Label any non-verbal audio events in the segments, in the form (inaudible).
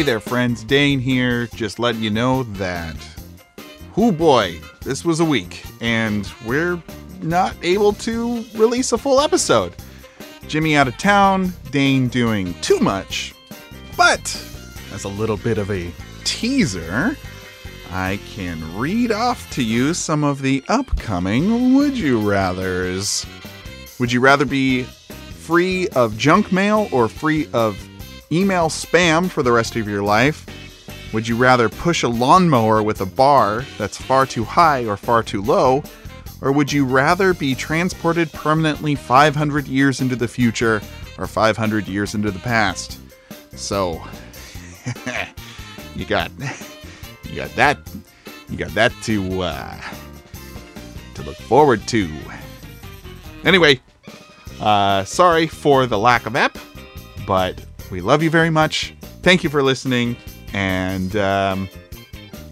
Hey there, friends. Dane here, just letting you know that. Oh boy, this was a week, and we're not able to release a full episode. Jimmy out of town, Dane doing too much. But, as a little bit of a teaser, I can read off to you some of the upcoming Would You Rathers. Would you rather be free of junk mail or free of email spam for the rest of your life? Would you rather push a lawnmower with a bar that's far too high or far too low? Or would you rather be transported permanently 500 years into the future or 500 years into the past? So, (laughs) you got you got that you got that to uh, to look forward to. Anyway, uh, sorry for the lack of app, but we love you very much. Thank you for listening, and um,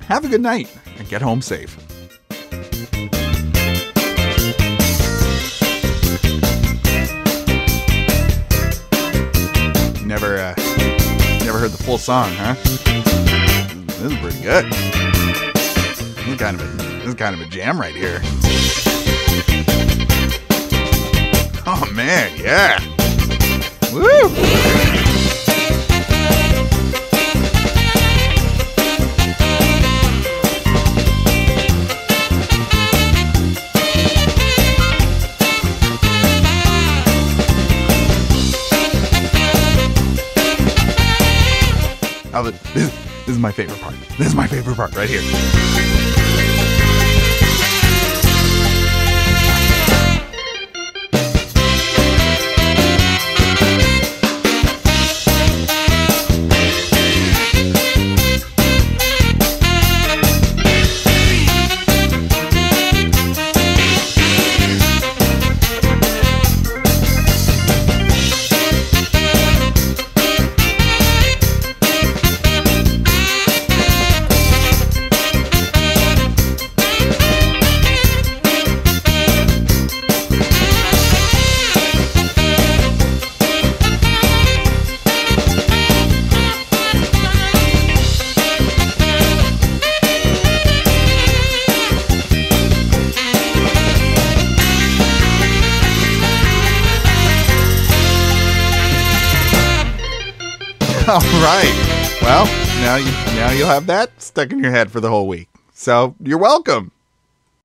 have a good night and get home safe. Never, uh, never heard the full song, huh? This is pretty good. This is kind of a, this is kind of a jam right here. Oh man, yeah. Woo! This, this is my favorite part. This is my favorite part right here. (laughs) All right. Well, now you now you'll have that stuck in your head for the whole week. So you're welcome.